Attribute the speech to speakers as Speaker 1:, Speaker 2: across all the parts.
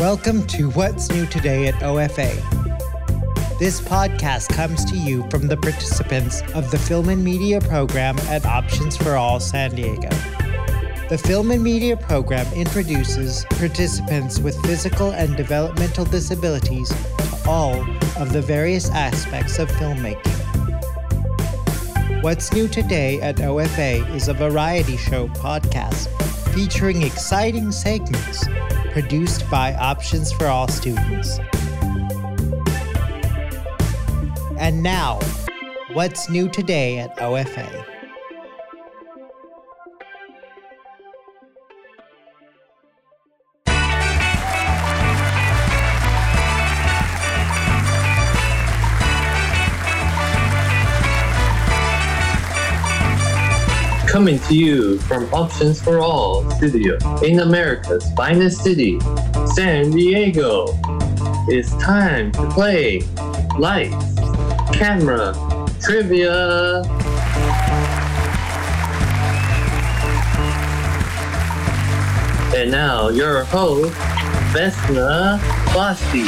Speaker 1: Welcome to What's New Today at OFA. This podcast comes to you from the participants of the Film and Media program at Options for All San Diego. The Film and Media program introduces participants with physical and developmental disabilities to all of the various aspects of filmmaking. What's New Today at OFA is a variety show podcast featuring exciting segments produced by Options for All students. And now, what's new today at OFA?
Speaker 2: Coming to you from Options for All studio in America's finest city, San Diego. It's time to play Lights, Camera, Trivia. And now your host, Vesna Basti.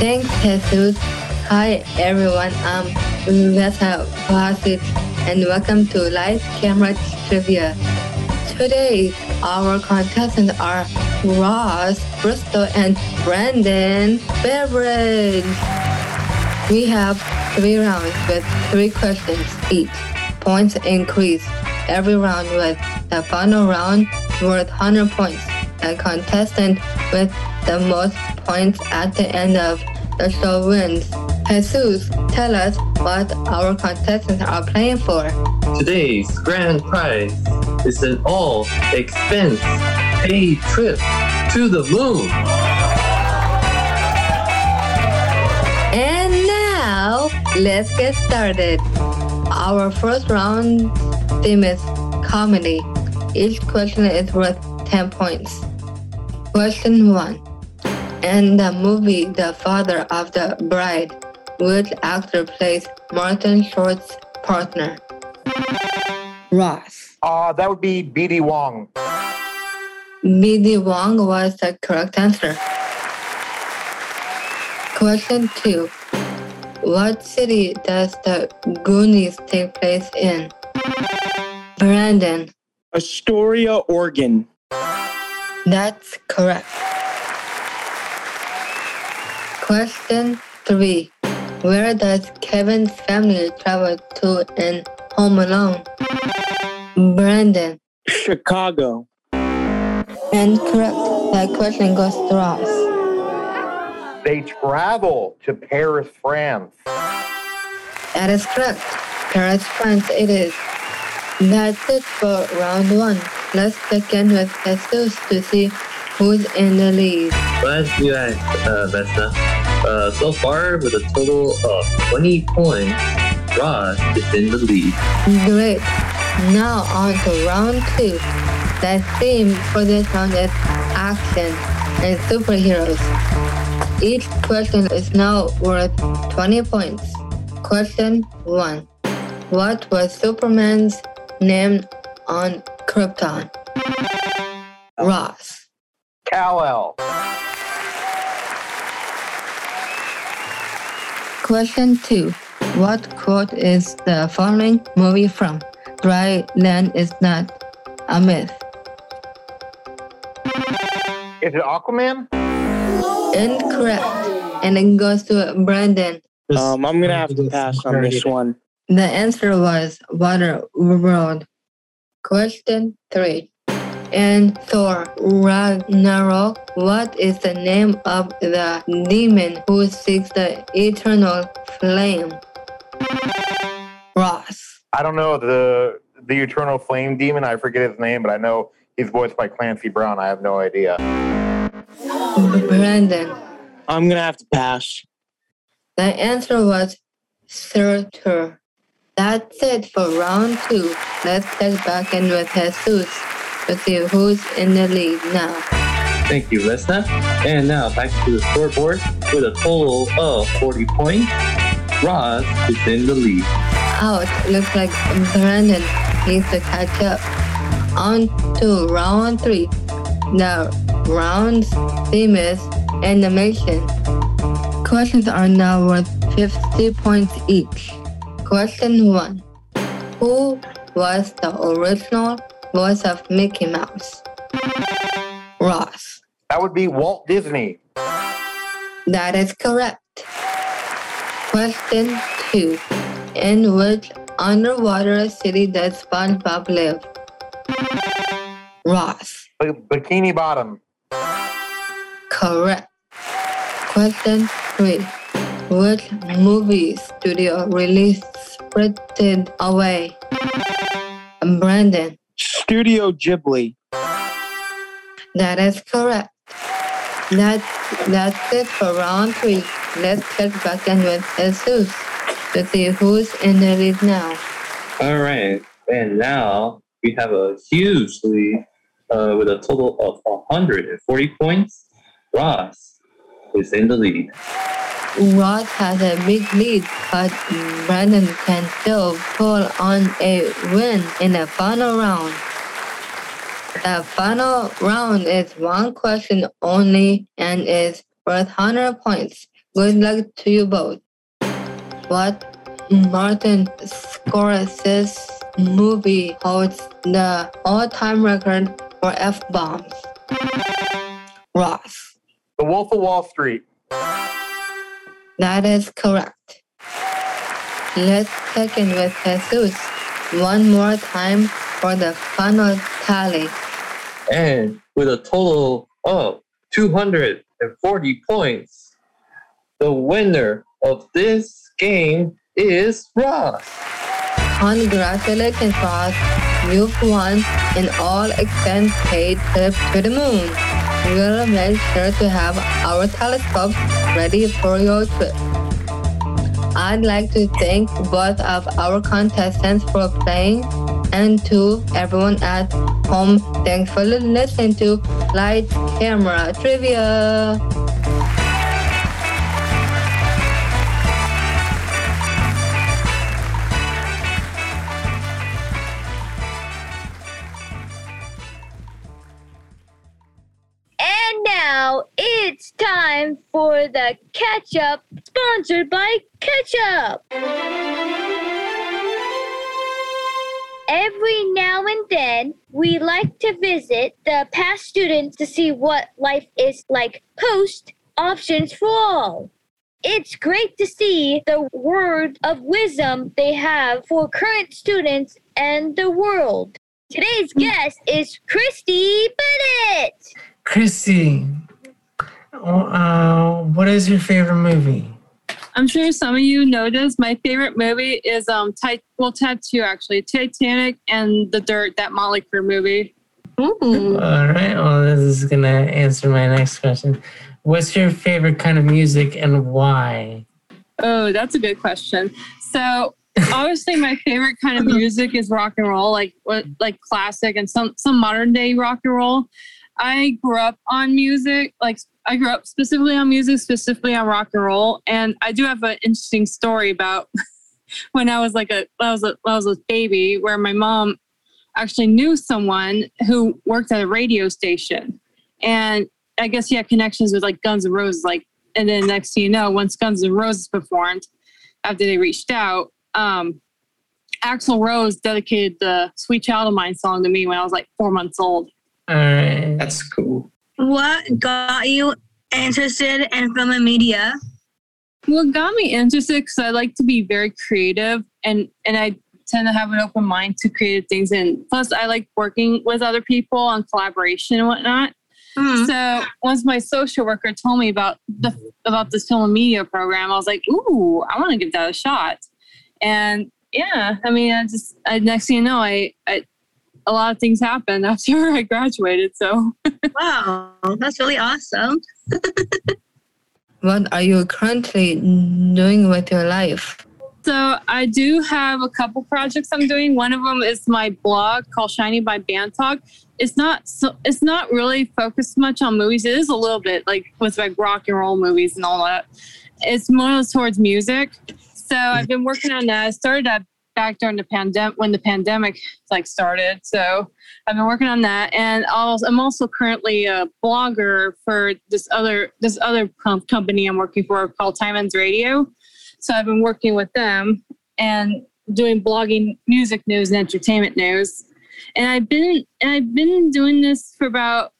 Speaker 3: Thanks, Jesus. Hi, everyone. I'm Vesna Basti, and welcome to Light Camera Trivia. Today, our contestants are Ross, Bristow, and Brandon Beveridge. We have three rounds with three questions each. Points increase every round with the final round worth 100 points. The contestant with the most points at the end of the show wins. Jesus, tell us what our contestants are playing for.
Speaker 2: Today's grand prize is an all expense paid trip to the moon.
Speaker 3: And now, let's get started. Our first round theme is comedy. Each question is worth 10 points. Question 1. In the movie The Father of the Bride, which actor plays Martin Short's partner? Ross.
Speaker 4: Uh, that would be BD Wong.
Speaker 3: B.D. Wong was the correct answer. Question 2. What city does the Goonies take place in? Brandon.
Speaker 5: Astoria, Oregon.
Speaker 3: That's correct. Question 3. Where does Kevin's family travel to in Home Alone? Brandon.
Speaker 5: Chicago.
Speaker 3: And correct. That question goes to Ross.
Speaker 4: They travel to Paris, France.
Speaker 3: That is correct. Paris, France it is. That's it for round one. Let's begin with Jesus to see who's in the lead.
Speaker 2: Glad you asked, uh, Vesna. Uh, so far, with a total of 20 points, Ross is in the lead.
Speaker 3: Great. Now on to round two. The theme for this round is action and superheroes. Each question is now worth 20 points. Question 1. What was Superman's name on Krypton? Ross.
Speaker 4: Kal-El.
Speaker 3: Question 2. What quote is the following movie from? Dry land is not a myth.
Speaker 4: Is it Aquaman?
Speaker 3: Incorrect. And it goes to Brandon.
Speaker 5: Um, I'm gonna have to pass on this one.
Speaker 3: The answer was Water World. Question 3. In Thor Ragnarok, what is the name of the demon who seeks the eternal flame? Ross.
Speaker 4: I don't know the the Eternal Flame Demon. I forget his name, but I know he's voiced by Clancy Brown. I have no idea.
Speaker 3: Brandon.
Speaker 5: I'm gonna have to pass.
Speaker 3: The answer was Surtur. That's it for round two. Let's get back in with Jesus see who's in the lead now.
Speaker 2: Thank you, Vesna. And now back to the scoreboard with a total of 40 points. Ross is in the lead.
Speaker 3: Oh, Out. Looks like Brandon needs to catch up. On to round three. Now, round's theme is animation. Questions are now worth 50 points each. Question one. Who was the original voice of Mickey Mouse? Ross.
Speaker 4: That would be Walt Disney.
Speaker 3: That is correct. Question two. In which underwater city does SpongeBob live? Ross.
Speaker 4: B- Bikini Bottom.
Speaker 3: Correct. Question three. Which movie studio released Spirited Away? Brandon.
Speaker 5: Studio Ghibli.
Speaker 3: That is correct. That, that's it for round three. Let's check back in with Jesus to see who's in the lead now.
Speaker 2: All right. And now we have a huge lead uh, with a total of 140 points. Ross is in the lead.
Speaker 3: Ross has a big lead, but Brandon can still pull on a win in the final round. The final round is one question only and is worth 100 points. Good luck to you both. What Martin Scorsese's movie holds the all-time record for F-bombs? Ross.
Speaker 4: The Wolf of Wall Street.
Speaker 3: That is correct. Let's check in with Jesus one more time for the final tally.
Speaker 2: And with a total of 240 points, the winner of this game is Ross.
Speaker 3: Congratulations, Ross. You've won an all expense paid trip to the moon. We'll make sure to have our telescopes ready for your trip. I'd like to thank both of our contestants for playing and to everyone at home, thanks for listening to Light Camera Trivia.
Speaker 6: And now it's time for the catch up sponsored by Ketchup. Every now and then, we like to visit the past students to see what life is like post options for all. It's great to see the word of wisdom they have for current students and the world. Today's guest is Christy Bennett.
Speaker 7: Christy, uh, what is your favorite movie?
Speaker 8: I'm sure some of you noticed my favorite movie is um Tit- well Tattoo actually Titanic and The Dirt that Motley Crue movie.
Speaker 3: Ooh.
Speaker 7: All right, well, this is gonna answer my next question. What's your favorite kind of music and why?
Speaker 8: Oh, that's a good question. So obviously my favorite kind of music is rock and roll, like what like classic and some some modern day rock and roll. I grew up on music, like I grew up specifically on music, specifically on rock and roll. And I do have an interesting story about when I was like a when I was a, when I was a baby, where my mom actually knew someone who worked at a radio station, and I guess he had connections with like Guns N' Roses. Like, and then next thing you know, once Guns N' Roses performed, after they reached out, um, Axl Rose dedicated the "Sweet Child of Mine" song to me when I was like four months old.
Speaker 7: All right.
Speaker 2: That's cool.
Speaker 9: What got you interested in film and media?
Speaker 8: What got me interested because I like to be very creative and and I tend to have an open mind to creative things and plus I like working with other people on collaboration and whatnot.
Speaker 9: Hmm.
Speaker 8: So once my social worker told me about the about this film and media program, I was like, "Ooh, I want to give that a shot." And yeah, I mean, I just I, next thing you know, I, I a lot of things happened after I graduated. So
Speaker 9: Wow, that's really awesome.
Speaker 3: What are you currently doing with your life?
Speaker 8: So I do have a couple projects I'm doing. One of them is my blog called Shiny by Band Talk. It's not so it's not really focused much on movies. It is a little bit like with like rock and roll movies and all that. It's more towards music. So I've been working on that. I started that back during the pandemic when the pandemic like started. So I've been working on that, and also, I'm also currently a blogger for this other this other com- company I'm working for called Time Ends Radio. So I've been working with them and doing blogging music news and entertainment news. And I've been and I've been doing this for about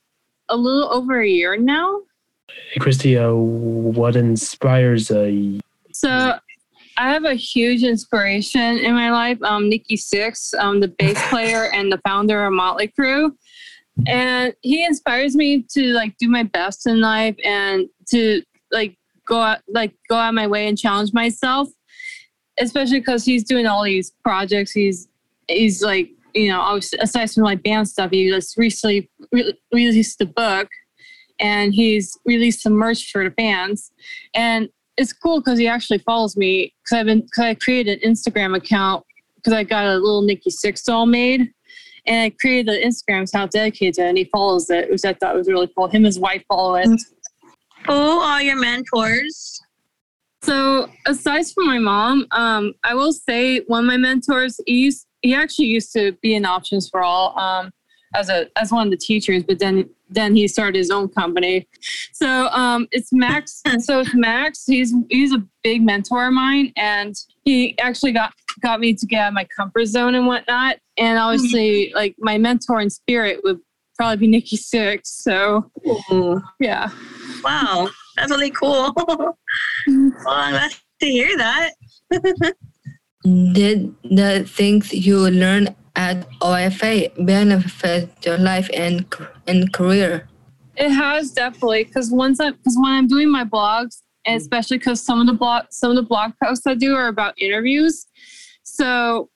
Speaker 8: a little over a year now.
Speaker 10: Hey, Christy, uh, what inspires uh, you?
Speaker 8: So I have a huge inspiration in my life. Um, Nikki Sixx, um, the bass player and the founder of Motley Crue, and he inspires me to like do my best in life and to like go out, like go out my way and challenge myself. Especially because he's doing all these projects. He's he's like you know, obviously, aside from like band stuff, he just recently re- released a book and he's released some merch for the fans. And it's cool because he actually follows me because I've been because I created an Instagram account because I got a little Nikki Sixx doll made. And I created the Instagram account dedicated to it, and he follows it, which I thought was really cool. Him and his wife follow it.
Speaker 9: Who are your mentors?
Speaker 8: So aside from my mom, um, I will say one of my mentors, he used, he actually used to be in Options for All um, as a as one of the teachers, but then then he started his own company. So um, it's Max. so it's Max. He's he's a big mentor of mine, and he actually got got me to get out of my comfort zone and whatnot. And obviously, like my mentor in spirit would probably be Nikki Sixx. So yeah.
Speaker 9: Wow, that's really cool. well, I'm glad to hear that.
Speaker 3: Did the things you learn at OFA benefit your life and and career?
Speaker 8: It has definitely because once I because when I'm doing my blogs, mm-hmm. especially because some of the blog some of the blog posts I do are about interviews, so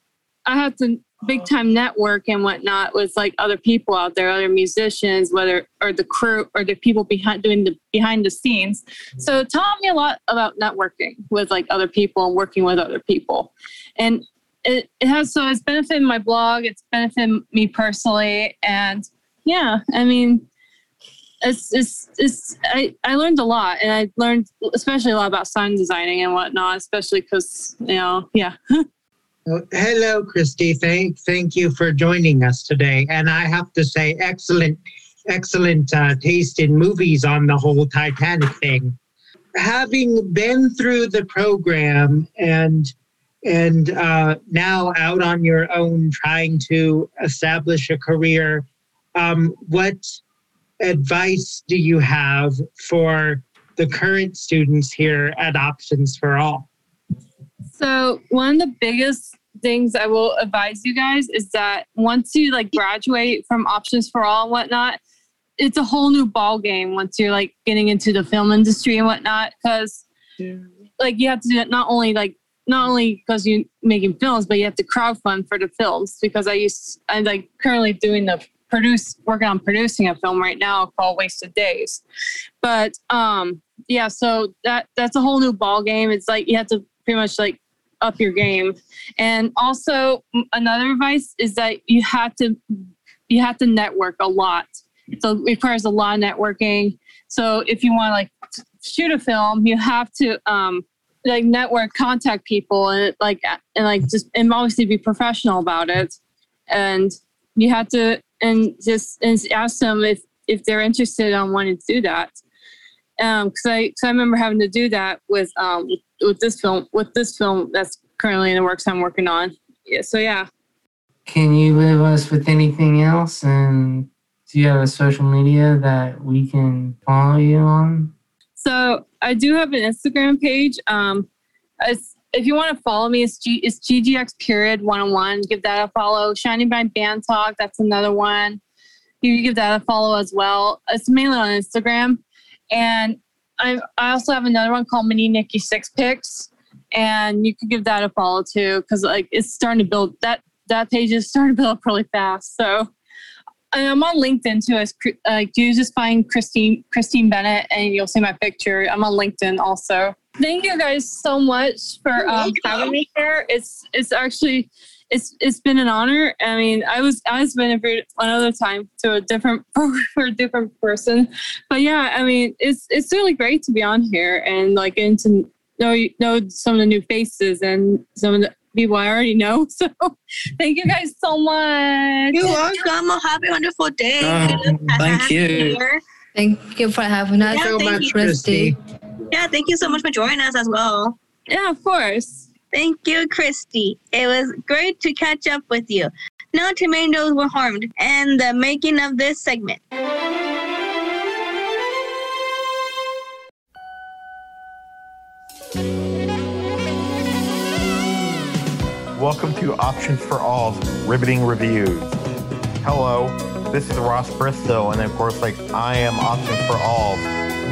Speaker 8: I have to big time network and whatnot with like other people out there, other musicians, whether or the crew or the people behind doing the behind the scenes. Mm-hmm. So it taught me a lot about networking with like other people and working with other people, and it, it has so it's benefited my blog it's benefited me personally and yeah i mean it's it's it's I, I learned a lot and i learned especially a lot about sound designing and whatnot especially because you know yeah
Speaker 1: hello, Christy. Thank, thank you for joining us today. And I have to say, excellent, excellent uh, taste in movies on the whole Titanic thing. Having been through the program and and uh, now out on your own trying to establish a career, um, what advice do you have for the current students here at Options for All?
Speaker 8: So one of the biggest things I will advise you guys is that once you like graduate from Options for All and whatnot, it's a whole new ball game once you're like getting into the film industry and whatnot. Because like you have to do it not only like not only because you're making films, but you have to crowdfund for the films. Because I used I'm like currently doing the produce working on producing a film right now called Wasted Days. But um yeah, so that that's a whole new ball game. It's like you have to pretty much like up your game. And also another advice is that you have to you have to network a lot. So it requires a lot of networking. So if you want to like shoot a film, you have to um like network, contact people, and like and like just and obviously be professional about it. And you have to and just and ask them if if they're interested on wanting to do that. Um, because I because I remember having to do that with um with, with this film with this film that's currently in the works I'm working on. Yeah, so yeah.
Speaker 7: Can you leave us with anything else? And do you have a social media that we can follow you on?
Speaker 8: So I do have an Instagram page. Um, if you want to follow me, it's, G, it's GGX period one on one. Give that a follow. Shining by Band Talk, that's another one. You give that a follow as well. It's mainly on Instagram. And I, I also have another one called Mini Nikki Six Picks. And you could give that a follow too, because like it's starting to build that that page is starting to build up really fast. So and I'm on LinkedIn too. As like, you just find Christine Christine Bennett, and you'll see my picture. I'm on LinkedIn also. Thank you guys so much for um, having me here. It's it's actually it's it's been an honor. I mean, I was I was been for another time to a different for a different person, but yeah, I mean, it's it's really great to be on here and like into know know some of the new faces and some of the people I already know. So thank you guys so much.
Speaker 9: You're welcome. Have a wonderful day.
Speaker 11: Oh, thank you.
Speaker 3: Thank you for having us,
Speaker 9: Yeah,
Speaker 3: so
Speaker 9: thank
Speaker 3: much,
Speaker 9: you.
Speaker 3: Christy.
Speaker 9: Yeah, thank you so much for joining us as well.
Speaker 8: Yeah, of course.
Speaker 9: Thank you, Christy. It was great to catch up with you. No tomatoes were harmed in the making of this segment.
Speaker 4: Welcome to Options for All's Riveting Reviews. Hello, this is Ross Bristow, and of course, like I am Options for All's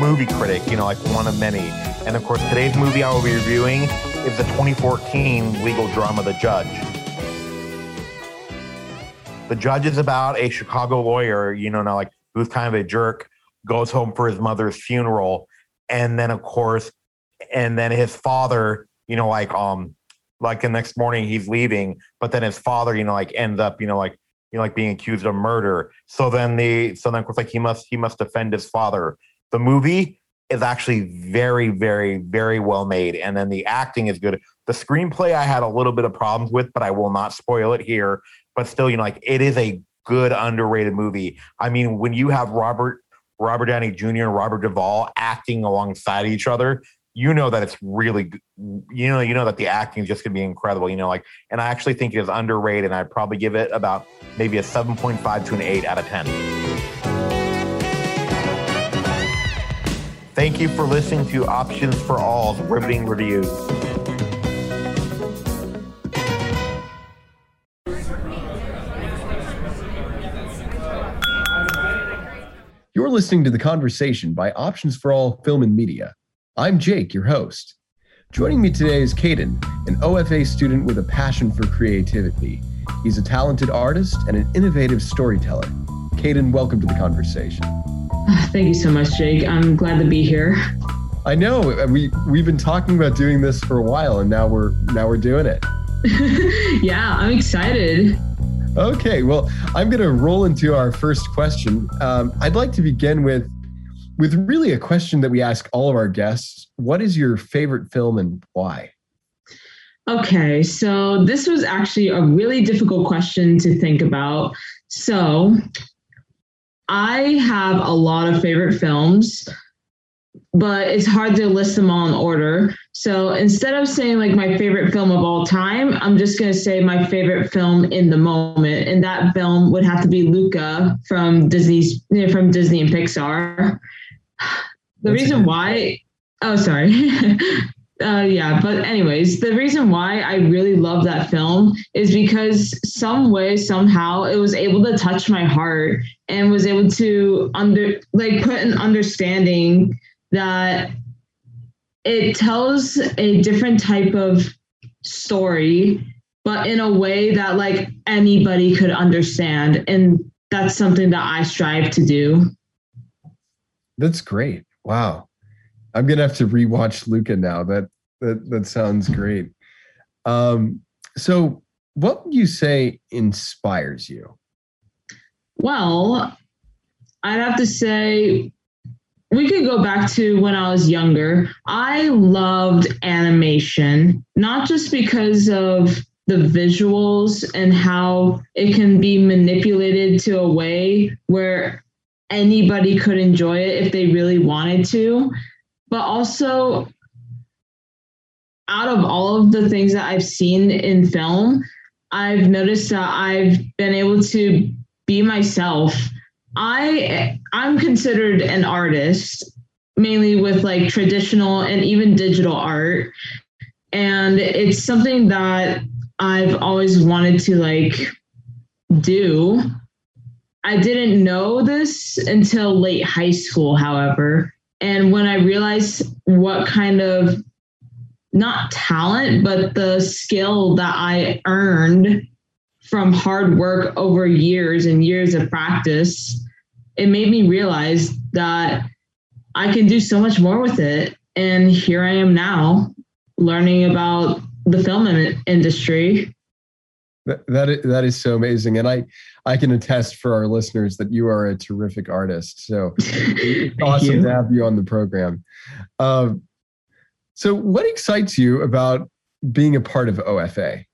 Speaker 4: movie critic, you know, like one of many. And of course, today's movie I will be reviewing is the 2014 legal drama The Judge. The Judge is about a Chicago lawyer, you know, now like who's kind of a jerk, goes home for his mother's funeral, and then of course, and then his father, you know, like um like the next morning he's leaving, but then his father, you know, like ends up, you know, like you know, like being accused of murder. So then the so then of course like he must he must defend his father. The movie is actually very, very, very well made, and then the acting is good. The screenplay I had a little bit of problems with, but I will not spoil it here. But still, you know, like it is a good underrated movie. I mean, when you have Robert Robert Downey Jr. and Robert Duvall acting alongside each other, you know that it's really you know you know that the acting is just gonna be incredible you know like and i actually think it is underrated and i'd probably give it about maybe a 7.5 to an 8 out of 10 thank you for listening to options for all's riveting reviews
Speaker 12: You're listening to The Conversation by Options for All Film and Media. I'm Jake, your host. Joining me today is Caden, an OFA student with a passion for creativity. He's a talented artist and an innovative storyteller. Caden, welcome to The Conversation.
Speaker 13: Thank you so much, Jake. I'm glad to be here.
Speaker 12: I know uh, we we've been talking about doing this for a while, and now we're now we're doing it.
Speaker 13: yeah, I'm excited.
Speaker 12: Okay, well, I'm going to roll into our first question. Um, I'd like to begin with with really a question that we ask all of our guests. What is your favorite film and why?
Speaker 13: Okay, so this was actually a really difficult question to think about. So, I have a lot of favorite films, but it's hard to list them all in order. So, instead of saying like my favorite film of all time, I'm just going to say my favorite film in the moment, and that film would have to be Luca from Disney's from Disney and Pixar. The reason why, oh, sorry. uh, yeah, but anyways, the reason why I really love that film is because some way, somehow, it was able to touch my heart and was able to under like put an understanding that it tells a different type of story, but in a way that like anybody could understand, and that's something that I strive to do.
Speaker 12: That's great. Wow. I'm gonna have to rewatch Luca now. That that that sounds great. Um, so what would you say inspires you?
Speaker 13: Well, I'd have to say we could go back to when I was younger. I loved animation, not just because of the visuals and how it can be manipulated to a way where anybody could enjoy it if they really wanted to, but also out of all of the things that I've seen in film, I've noticed that I've been able to be myself. I I'm considered an artist mainly with like traditional and even digital art and it's something that I've always wanted to like do. I didn't know this until late high school, however. And when I realized what kind of not talent, but the skill that I earned from hard work over years and years of practice, it made me realize that I can do so much more with it. And here I am now learning about the film industry.
Speaker 12: That that is, that is so amazing, and I I can attest for our listeners that you are a terrific artist. So it's awesome
Speaker 13: you.
Speaker 12: to have you on the program. Um, So, what excites you about being a part of OFA?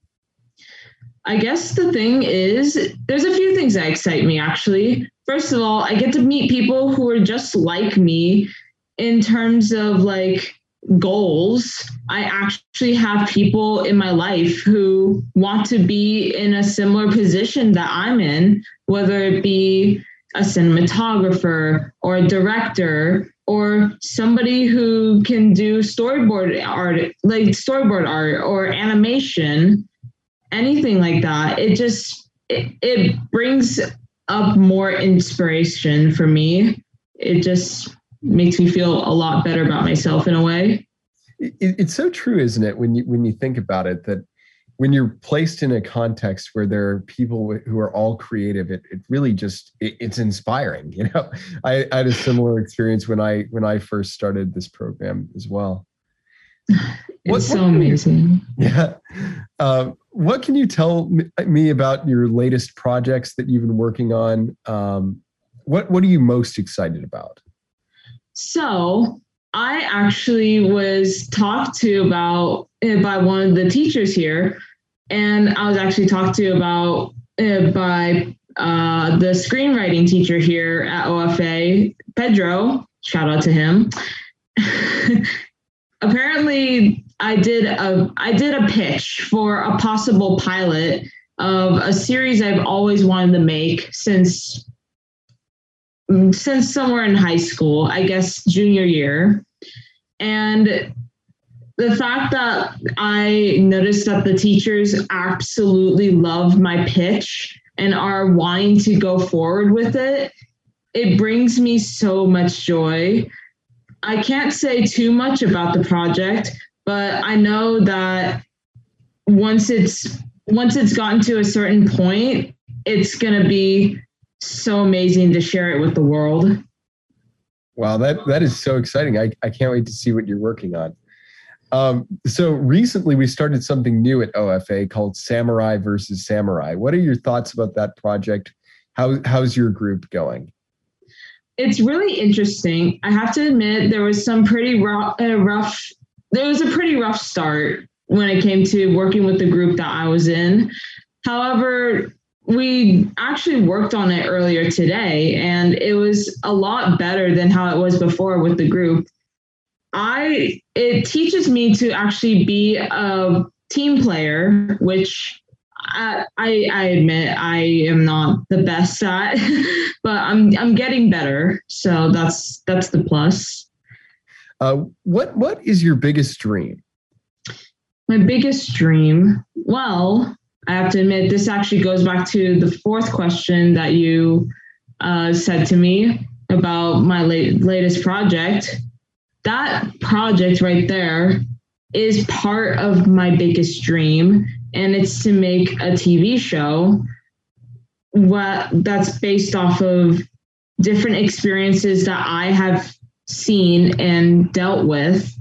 Speaker 13: I guess the thing is, there's a few things that excite me actually. First of all, I get to meet people who are just like me in terms of like goals. I actually have people in my life who want to be in a similar position that I'm in, whether it be a cinematographer or a director or somebody who can do storyboard art, like storyboard art or animation, anything like that. It just it, it brings up more inspiration for me. It just makes me feel a lot better about myself in a way.
Speaker 12: It, it's so true, isn't it? When you when you think about it, that when you're placed in a context where there are people who are all creative, it, it really just it, it's inspiring. You know, I, I, had a similar experience when I when I first started this program as well.
Speaker 13: It's what, so amazing.
Speaker 12: Yeah. Uh, what can you tell me about your latest projects that you've been working on? Um, what What are you most excited about?
Speaker 13: So I actually was talked to about uh, by one of the teachers here and I was actually talked to about uh, by uh, the screenwriting teacher here at OFA, Pedro. Shout out to him. Apparently, I did a I did a pitch for a possible pilot of a series I've always wanted to make since Mm, since somewhere in high school, I guess junior year. And the fact that I noticed that the teachers absolutely love my pitch and are wanting to go forward with it, it brings me so much joy. I can't say too much about the project, but I know that once it's once it's gotten to a certain point, it's going to be so amazing to share it with the world.
Speaker 12: Wow, that that is so exciting. I, I can't wait to see what you're working on. Um, so recently we started something new at OFA called Samurai versus Samurai. What are your thoughts about that project? How, how's your group going?
Speaker 13: It's really interesting. I have to admit there was some pretty rough, uh, rough there was a pretty rough start when it came to working with the group that I was in. However, we actually worked on it earlier today and it was a lot better than how it was before with the group. I it teaches me to actually be a team player, which I, I, I admit I am not the best at, but I'm I'm getting better. So that's that's the plus.
Speaker 12: Uh, what what is your biggest dream?
Speaker 13: My biggest dream. Well, I have to admit this actually goes back to the fourth question that you uh, said to me about my late, latest project. That project right there is part of my biggest dream and it's to make a tv show what that's based off of different experiences that i have seen and dealt with.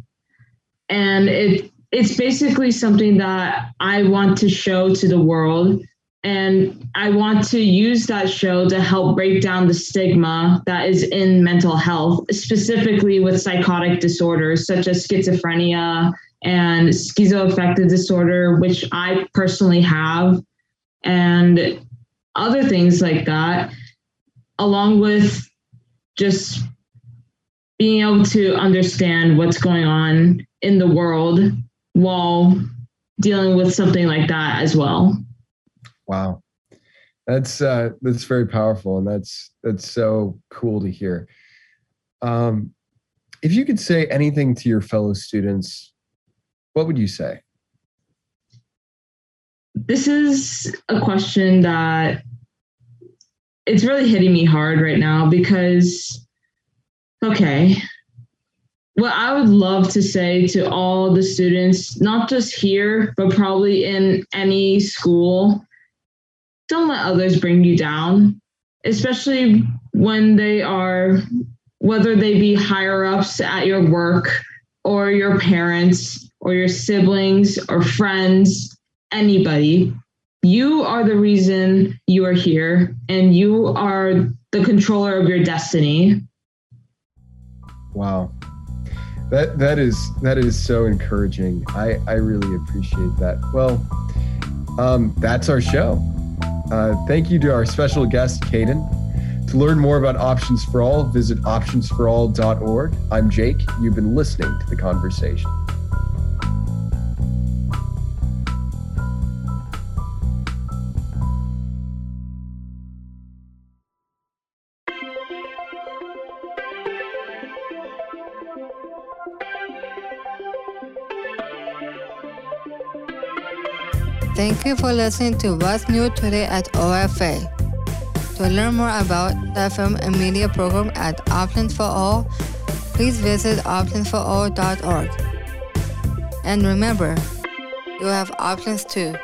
Speaker 13: And it it's basically something that i want to show to the world. And I want to use that show to help break down the stigma that is in mental health, specifically with psychotic disorders such as schizophrenia and schizoaffective disorder, which I personally have, and other things like that, along with just being able to understand what's going on in the world while dealing with something like that as well.
Speaker 12: Wow. That's uh that's very powerful and that's that's so cool to hear. Um if you could say anything to your fellow students, what would you say?
Speaker 13: This is a question that it's really hitting me hard right now because okay, what I would love to say to all the students, not just here, but probably in any school, don't let others bring you down, especially when they are, whether they be higher ups at your work or your parents or your siblings or friends, anybody. You are the reason you are here and you are the controller of your destiny.
Speaker 12: Wow. That that is that is so encouraging. I I really appreciate that. Well, um, that's our show. Uh, thank you to our special guest, Caden. To learn more about Options for All, visit optionsforall.org. I'm Jake. You've been listening to the conversation.
Speaker 3: Thank you for listening to What's New Today at OFA. To learn more about the film and media program at Options for All, please visit optionsforall.org. And remember, you have options too.